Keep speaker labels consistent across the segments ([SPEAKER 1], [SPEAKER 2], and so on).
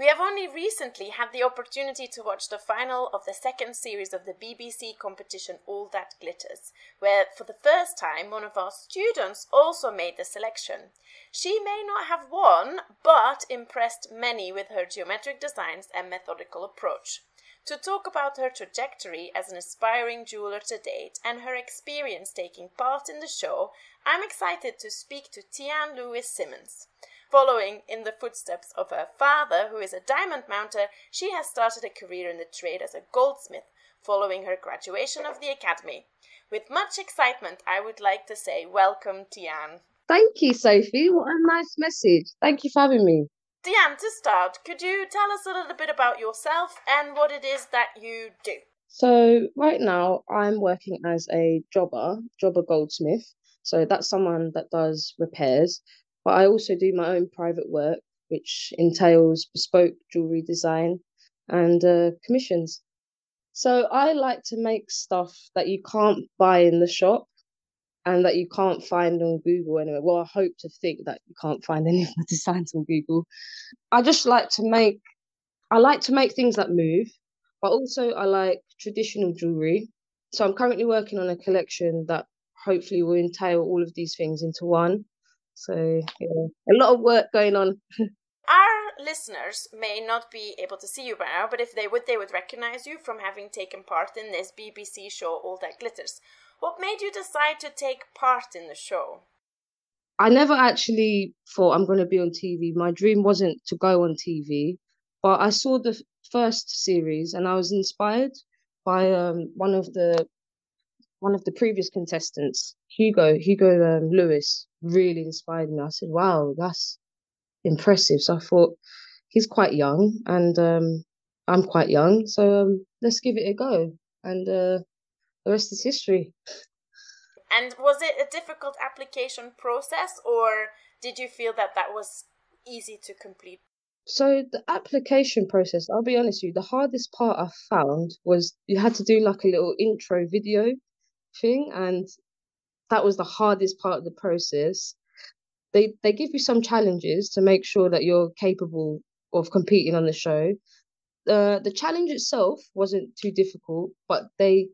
[SPEAKER 1] We have only recently had the opportunity to watch the final of the second series of the BBC competition All That Glitters, where for the first time one of our students also made the selection. She may not have won, but impressed many with her geometric designs and methodical approach. To talk about her trajectory as an aspiring jeweler to date and her experience taking part in the show, I'm excited to speak to Tian Lewis Simmons. Following in the footsteps of her father, who is a diamond mounter, she has started a career in the trade as a goldsmith following her graduation of the academy. With much excitement, I would like to say welcome, Tian.
[SPEAKER 2] Thank you, Sophie. What a nice message. Thank you for having me.
[SPEAKER 1] Tian, to start, could you tell us a little bit about yourself and what it is that you do?
[SPEAKER 2] So, right now, I'm working as a jobber, jobber goldsmith. So, that's someone that does repairs. But I also do my own private work, which entails bespoke jewelry design and uh, commissions. So I like to make stuff that you can't buy in the shop and that you can't find on Google anyway. Well, I hope to think that you can't find any of the designs on Google. I just like to make I like to make things that move, but also I like traditional jewelry. So I'm currently working on a collection that hopefully will entail all of these things into one. So yeah, a lot of work going on.
[SPEAKER 1] Our listeners may not be able to see you by now, but if they would, they would recognize you from having taken part in this BBC show, All That Glitters. What made you decide to take part in the show?
[SPEAKER 2] I never actually thought I'm going to be on TV. My dream wasn't to go on TV, but I saw the first series and I was inspired by um, one of the one of the previous contestants, Hugo Hugo um, Lewis really inspired me. I said, wow, that's impressive. So I thought he's quite young and um, I'm quite young. So um, let's give it a go. And uh, the rest is history.
[SPEAKER 1] And was it a difficult application process or did you feel that that was easy to complete?
[SPEAKER 2] So the application process, I'll be honest with you, the hardest part I found was you had to do like a little intro video thing and that was the hardest part of the process. They they give you some challenges to make sure that you're capable of competing on the show. Uh, the challenge itself wasn't too difficult, but they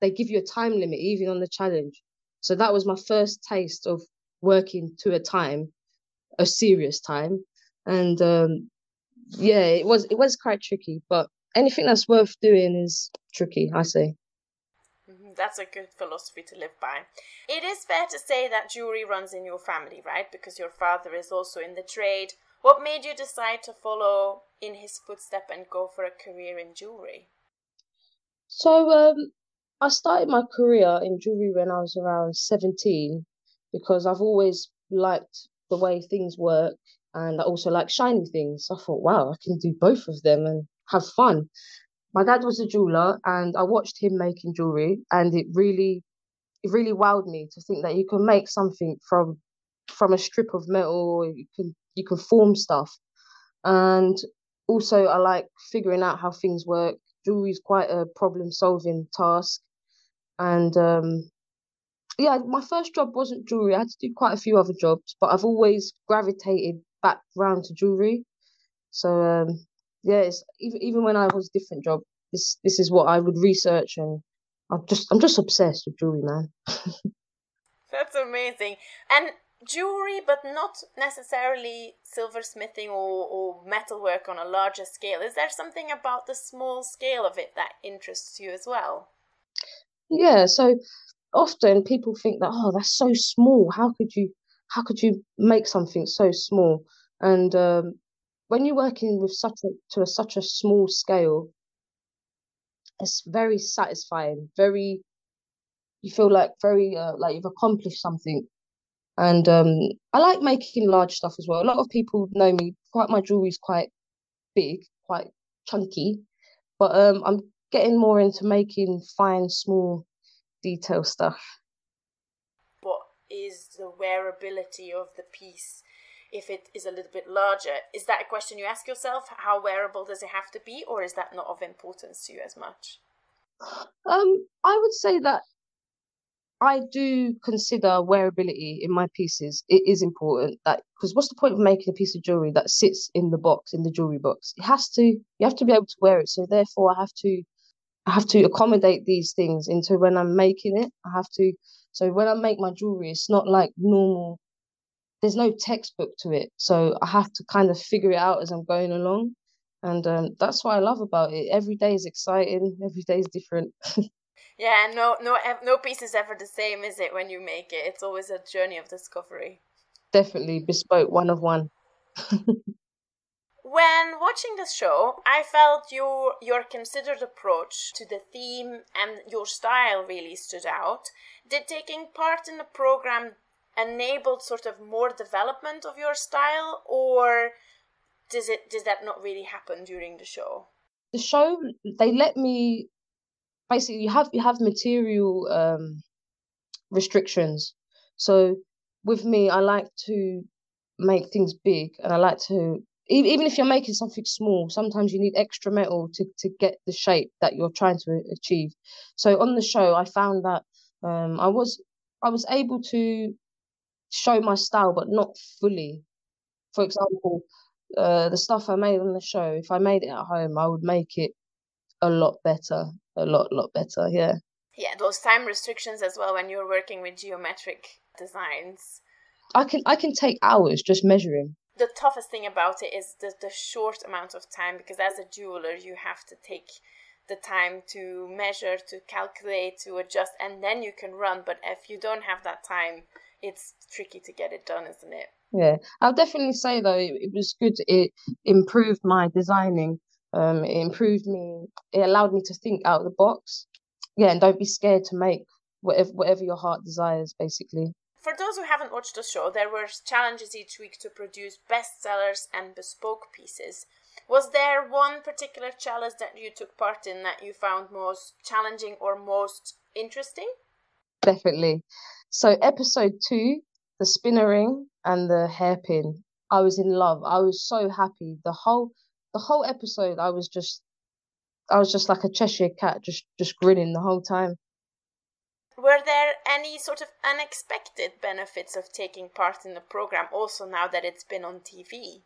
[SPEAKER 2] they give you a time limit even on the challenge. So that was my first taste of working to a time, a serious time, and um, yeah, it was it was quite tricky. But anything that's worth doing is tricky, I say
[SPEAKER 1] that's a good philosophy to live by. It is fair to say that jewelry runs in your family, right? Because your father is also in the trade. What made you decide to follow in his footsteps and go for a career in jewelry?
[SPEAKER 2] So, um, I started my career in jewelry when I was around 17 because I've always liked the way things work and I also like shiny things. I thought, wow, I can do both of them and have fun my dad was a jeweler and I watched him making jewelry and it really it really wowed me to think that you can make something from from a strip of metal you can you can form stuff. And also I like figuring out how things work. Jewelry is quite a problem solving task and um yeah my first job wasn't jewelry. I had to do quite a few other jobs but I've always gravitated back round to jewelry. So um yes, even even when I was a different job, this this is what I would research, and I'm just I'm just obsessed with jewelry, man.
[SPEAKER 1] That's amazing, and jewelry, but not necessarily silversmithing or or metalwork on a larger scale. Is there something about the small scale of it that interests you as well?
[SPEAKER 2] Yeah, so often people think that oh that's so small how could you how could you make something so small and um, when you're working with such a to a, such a small scale, it's very satisfying. Very, you feel like very uh, like you've accomplished something. And um, I like making large stuff as well. A lot of people know me. Quite my jewelry's quite big, quite chunky, but um, I'm getting more into making fine, small, detail stuff.
[SPEAKER 1] What is the wearability of the piece? If it is a little bit larger. Is that a question you ask yourself? How wearable does it have to be, or is that not of importance to you as much?
[SPEAKER 2] Um, I would say that I do consider wearability in my pieces. It is important that because what's the point of making a piece of jewelry that sits in the box in the jewelry box? It has to. You have to be able to wear it. So therefore, I have to. I have to accommodate these things into when I'm making it. I have to. So when I make my jewelry, it's not like normal. There's no textbook to it, so I have to kind of figure it out as I'm going along, and um, that's what I love about it. Every day is exciting. Every day is different.
[SPEAKER 1] Yeah, no, no, no piece is ever the same, is it? When you make it, it's always a journey of discovery.
[SPEAKER 2] Definitely bespoke, one of one.
[SPEAKER 1] when watching the show, I felt your your considered approach to the theme and your style really stood out. Did taking part in the program enabled sort of more development of your style, or does it did that not really happen during the show?
[SPEAKER 2] The show they let me basically you have you have material um, restrictions. So with me, I like to make things big, and I like to even if you're making something small, sometimes you need extra metal to to get the shape that you're trying to achieve. So on the show, I found that um, I was I was able to show my style, but not fully. For example, uh, the stuff I made on the show, if I made it at home, I would make it a lot better a lot lot better yeah.
[SPEAKER 1] Yeah those time restrictions as well when you're working with geometric designs.
[SPEAKER 2] I can i can take hours just measuring.
[SPEAKER 1] The toughest thing about it is the, the short amount of time because as a jeweler you have to take the time to measure to calculate to adjust and then you can run. But if you don't have that time it's tricky to get it done isn't it
[SPEAKER 2] yeah i'll definitely say though it, it was good it improved my designing um, it improved me. It allowed me to think out of the box. Yeah, and don't be scared to make whatever whatever your heart desires, basically.
[SPEAKER 1] For those who haven't watched the show, there were challenges each week to produce bestsellers and bespoke pieces. Was there one particular challenge that you took part in that you found most challenging or most interesting?
[SPEAKER 2] Definitely. So, episode two, the spinner ring and the hairpin, I was in love. I was so happy. The whole the whole episode I was just I was just like a Cheshire cat, just just grinning the whole time.
[SPEAKER 1] Were there any sort of unexpected benefits of taking part in the program also now that it's been on TV?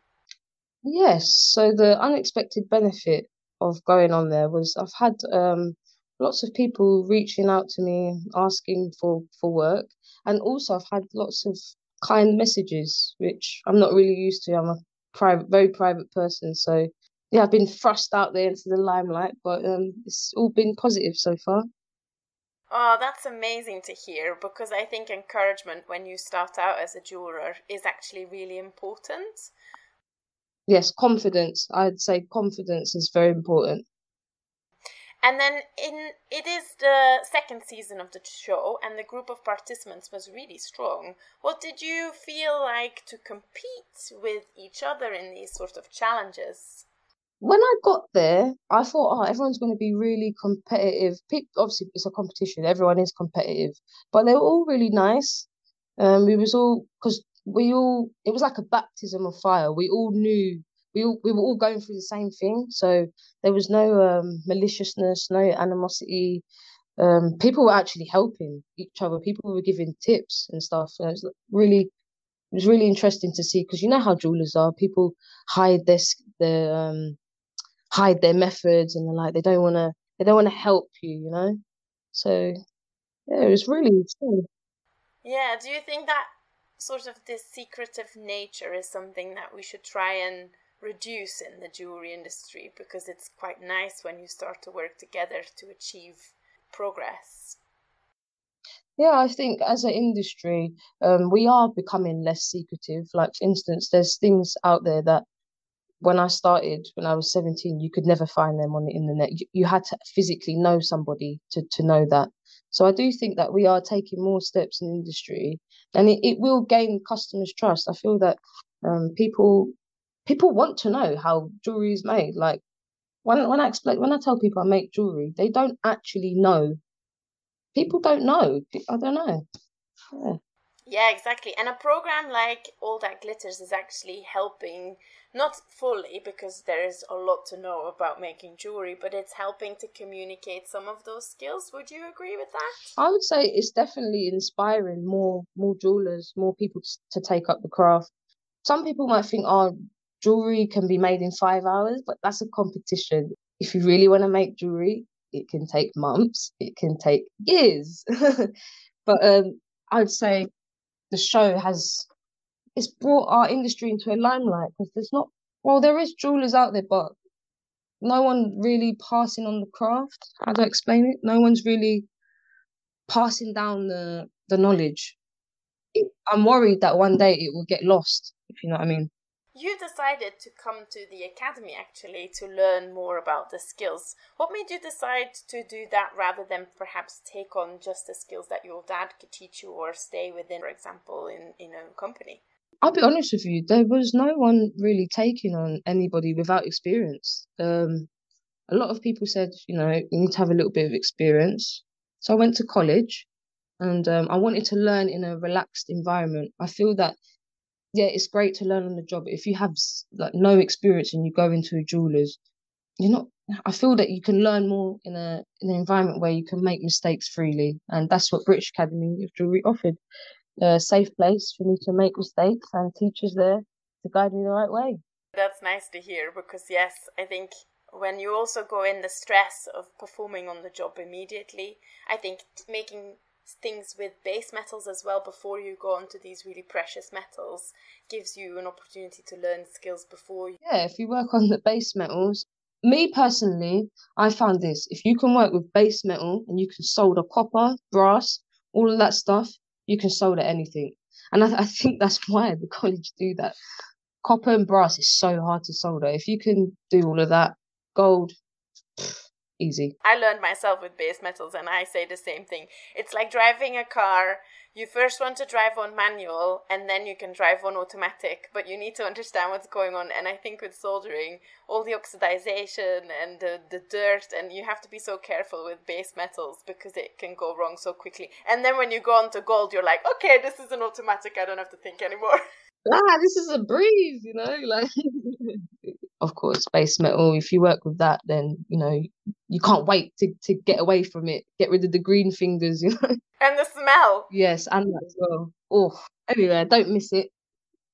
[SPEAKER 2] Yes, so the unexpected benefit of going on there was I've had um, lots of people reaching out to me asking for for work and also I've had lots of kind messages which I'm not really used to. I'm a private, very private person. So yeah, I've been thrust out there into the limelight, but um, it's all been positive so far.
[SPEAKER 1] Oh, that's amazing to hear because I think encouragement when you start out as a jeweler is actually really important.
[SPEAKER 2] Yes, confidence. I'd say confidence is very important.
[SPEAKER 1] And then in it is the second season of the show, and the group of participants was really strong. What did you feel like to compete with each other in these sort of challenges?
[SPEAKER 2] When I got there, I thought, oh, everyone's going to be really competitive. Obviously, it's a competition; everyone is competitive, but they were all really nice. Um, we was all because we all it was like a baptism of fire. We all knew we we were all going through the same thing. So there was no um, maliciousness, no animosity. Um, people were actually helping each other. People were giving tips and stuff. And it was really, it was really interesting to see because you know how jewelers are. People hide their their um, hide their methods and they're like they don't want to they don't want to help you. You know. So yeah, it was really
[SPEAKER 1] cool. Yeah. Do you think that sort of this secretive nature is something that we should try and reduce in the jewelry industry because it's quite nice when you start to work together to achieve progress.
[SPEAKER 2] Yeah, I think as an industry, um, we are becoming less secretive. Like, for instance, there's things out there that when I started, when I was 17, you could never find them on the internet. You, you had to physically know somebody to, to know that. So I do think that we are taking more steps in industry and it, it will gain customers' trust. I feel that um, people people want to know how jewelry is made. Like when when I explain when I tell people I make jewelry, they don't actually know. People don't know. I don't know. Yeah.
[SPEAKER 1] Yeah, exactly. And a program like All That Glitters is actually helping, not fully because there is a lot to know about making jewelry, but it's helping to communicate some of those skills. Would you agree with that?
[SPEAKER 2] I would say it's definitely inspiring more more jewelers, more people to take up the craft. Some people might think, oh, jewelry can be made in five hours, but that's a competition. If you really want to make jewelry, it can take months, it can take years. but um, I'd say the show has it's brought our industry into a limelight because there's not well there is jewelers out there but no one really passing on the craft how do i explain it no one's really passing down the the knowledge i'm worried that one day it will get lost if you know what i mean
[SPEAKER 1] you decided to come to the academy actually to learn more about the skills. What made you decide to do that rather than perhaps take on just the skills that your dad could teach you or stay within, for example, in, in a company?
[SPEAKER 2] I'll be honest with you, there was no one really taking on anybody without experience. Um, a lot of people said, you know, you need to have a little bit of experience. So I went to college and um, I wanted to learn in a relaxed environment. I feel that yeah, it's great to learn on the job. If you have like no experience and you go into a jeweler's, you're not. I feel that you can learn more in a in an environment where you can make mistakes freely, and that's what British Academy of Jewelry offered. A safe place for me to make mistakes and teachers there to guide me the right way.
[SPEAKER 1] That's nice to hear because yes, I think when you also go in the stress of performing on the job immediately, I think making things with base metals as well before you go on to these really precious metals gives you an opportunity to learn skills before you.
[SPEAKER 2] Yeah, if you work on the base metals, me personally, I found this if you can work with base metal and you can solder copper, brass, all of that stuff, you can solder anything. And I, I think that's why the college do that. Copper and brass is so hard to solder. If you can do all of that, gold, easy.
[SPEAKER 1] I learned myself with base metals, and I say the same thing. It's like driving a car. You first want to drive on manual, and then you can drive on automatic, but you need to understand what's going on. And I think with soldering, all the oxidization and the, the dirt, and you have to be so careful with base metals because it can go wrong so quickly. And then when you go on to gold, you're like, okay, this is an automatic, I don't have to think anymore.
[SPEAKER 2] ah, this is a breeze, you know, like of course, base metal. If you work with that, then you know you can't wait to, to get away from it. Get rid of the green fingers, you know.
[SPEAKER 1] And the smell.
[SPEAKER 2] Yes, and that as well. Oh, anyway, don't miss it.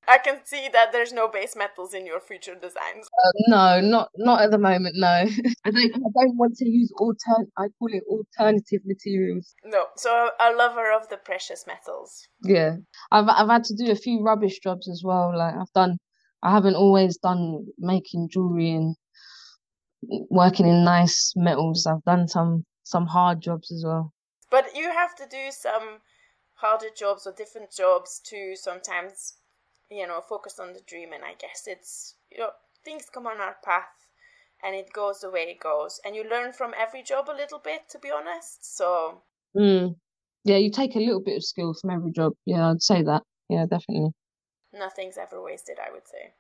[SPEAKER 1] I can see that there's no base metals in your future designs.
[SPEAKER 2] Uh, no, not not at the moment. No, I don't. I don't want to use altern. I call it alternative materials.
[SPEAKER 1] No, so a lover of the precious metals.
[SPEAKER 2] Yeah, I've I've had to do a few rubbish jobs as well. Like I've done. I haven't always done making jewelry and working in nice metals. I've done some some hard jobs as well.
[SPEAKER 1] But you have to do some harder jobs or different jobs to sometimes you know, focus on the dream. And I guess it's, you know, things come on our path and it goes the way it goes. And you learn from every job a little bit, to be honest. So.
[SPEAKER 2] Mm. Yeah, you take a little bit of skill from every job. Yeah, I'd say that. Yeah, definitely.
[SPEAKER 1] Nothing's ever wasted, I would say.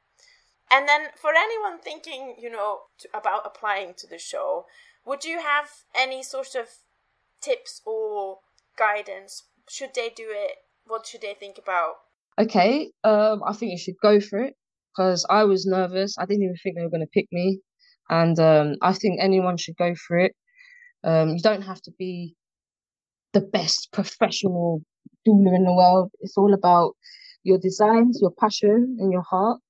[SPEAKER 1] And then for anyone thinking, you know, to, about applying to the show, would you have any sort of tips or guidance? Should they do it? What should they think about?
[SPEAKER 2] okay, um, I think you should go for it because I was nervous. I didn't even think they were going to pick me, and um, I think anyone should go for it. Um, you don't have to be the best professional jeweler in the world. It's all about your designs, your passion, and your heart.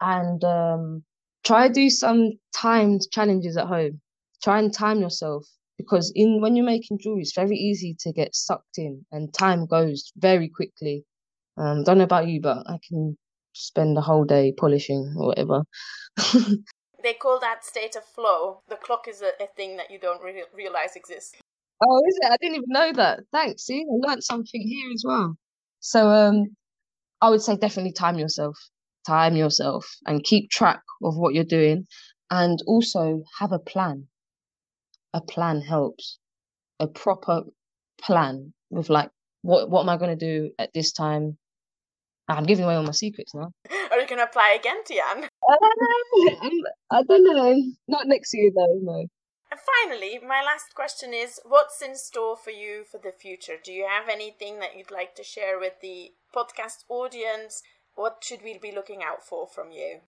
[SPEAKER 2] And um, try do some timed challenges at home. Try and time yourself because in when you're making jewelry, it's very easy to get sucked in, and time goes very quickly. Um, don't know about you, but I can spend the whole day polishing or whatever.
[SPEAKER 1] they call that state of flow. The clock is a, a thing that you don't re- realize exists.
[SPEAKER 2] Oh, is it? I didn't even know that. Thanks. See, I learned something here as well. So, um, I would say definitely time yourself, time yourself, and keep track of what you're doing, and also have a plan. A plan helps. A proper plan with like what what am I going to do at this time? I'm giving away all my secrets now.
[SPEAKER 1] Are you going to apply again, Tian?
[SPEAKER 2] Um, I don't know. Not next year, though, no.
[SPEAKER 1] and finally, my last question is what's in store for you for the future? Do you have anything that you'd like to share with the podcast audience? What should we be looking out for from you?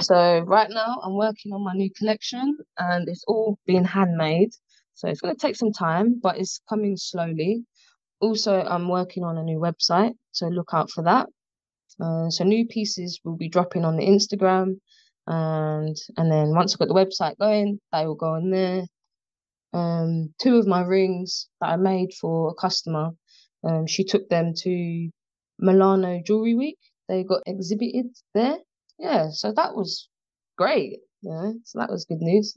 [SPEAKER 2] So, right now, I'm working on my new collection and it's all being handmade. So, it's going to take some time, but it's coming slowly. Also, I'm working on a new website, so look out for that. Uh, so, new pieces will be dropping on the Instagram and and then once I've got the website going, they will go on there. Um, two of my rings that I made for a customer, um, she took them to Milano Jewelry Week. They got exhibited there. Yeah, so that was great. Yeah, so that was good news.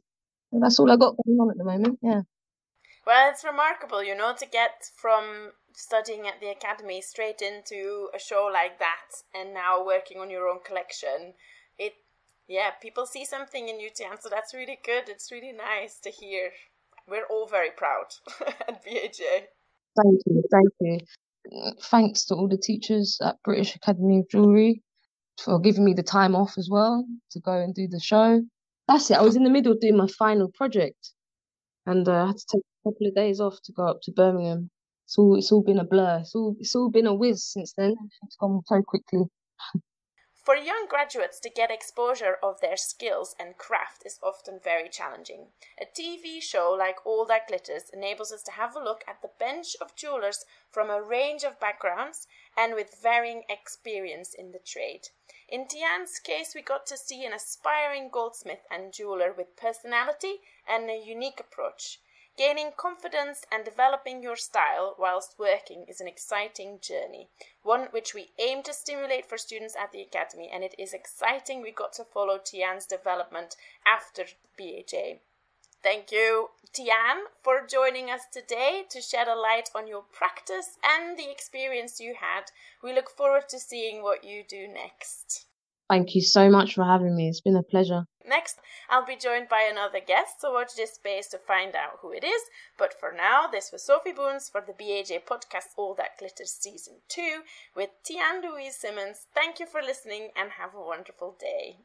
[SPEAKER 2] And that's all I got going on at the moment. Yeah.
[SPEAKER 1] Well, it's remarkable, you know, to get from studying at the academy straight into a show like that and now working on your own collection. It yeah, people see something in you, Tian, so that's really good. It's really nice to hear. We're all very proud at BAJ.
[SPEAKER 2] Thank you, thank you. Thanks to all the teachers at British Academy of Jewellery for giving me the time off as well to go and do the show. That's it. I was in the middle of doing my final project, and uh, I had to take a couple of days off to go up to Birmingham. It's all it's all been a blur. It's all it's all been a whiz since then. It's gone so quickly.
[SPEAKER 1] For young graduates to get exposure of their skills and craft is often very challenging. A TV show like All That Glitters enables us to have a look at the bench of jewelers from a range of backgrounds and with varying experience in the trade. In Tian's case, we got to see an aspiring goldsmith and jeweler with personality and a unique approach. Gaining confidence and developing your style whilst working is an exciting journey, one which we aim to stimulate for students at the Academy, and it is exciting we got to follow Tian's development after BAJ. Thank you, Tian, for joining us today to shed a light on your practice and the experience you had. We look forward to seeing what you do next.
[SPEAKER 2] Thank you so much for having me. It's been a pleasure.
[SPEAKER 1] Next, I'll be joined by another guest, so watch this space to find out who it is. But for now, this was Sophie Boons for the BAJ podcast All That Glitters Season 2 with Tian Louise Simmons. Thank you for listening and have a wonderful day.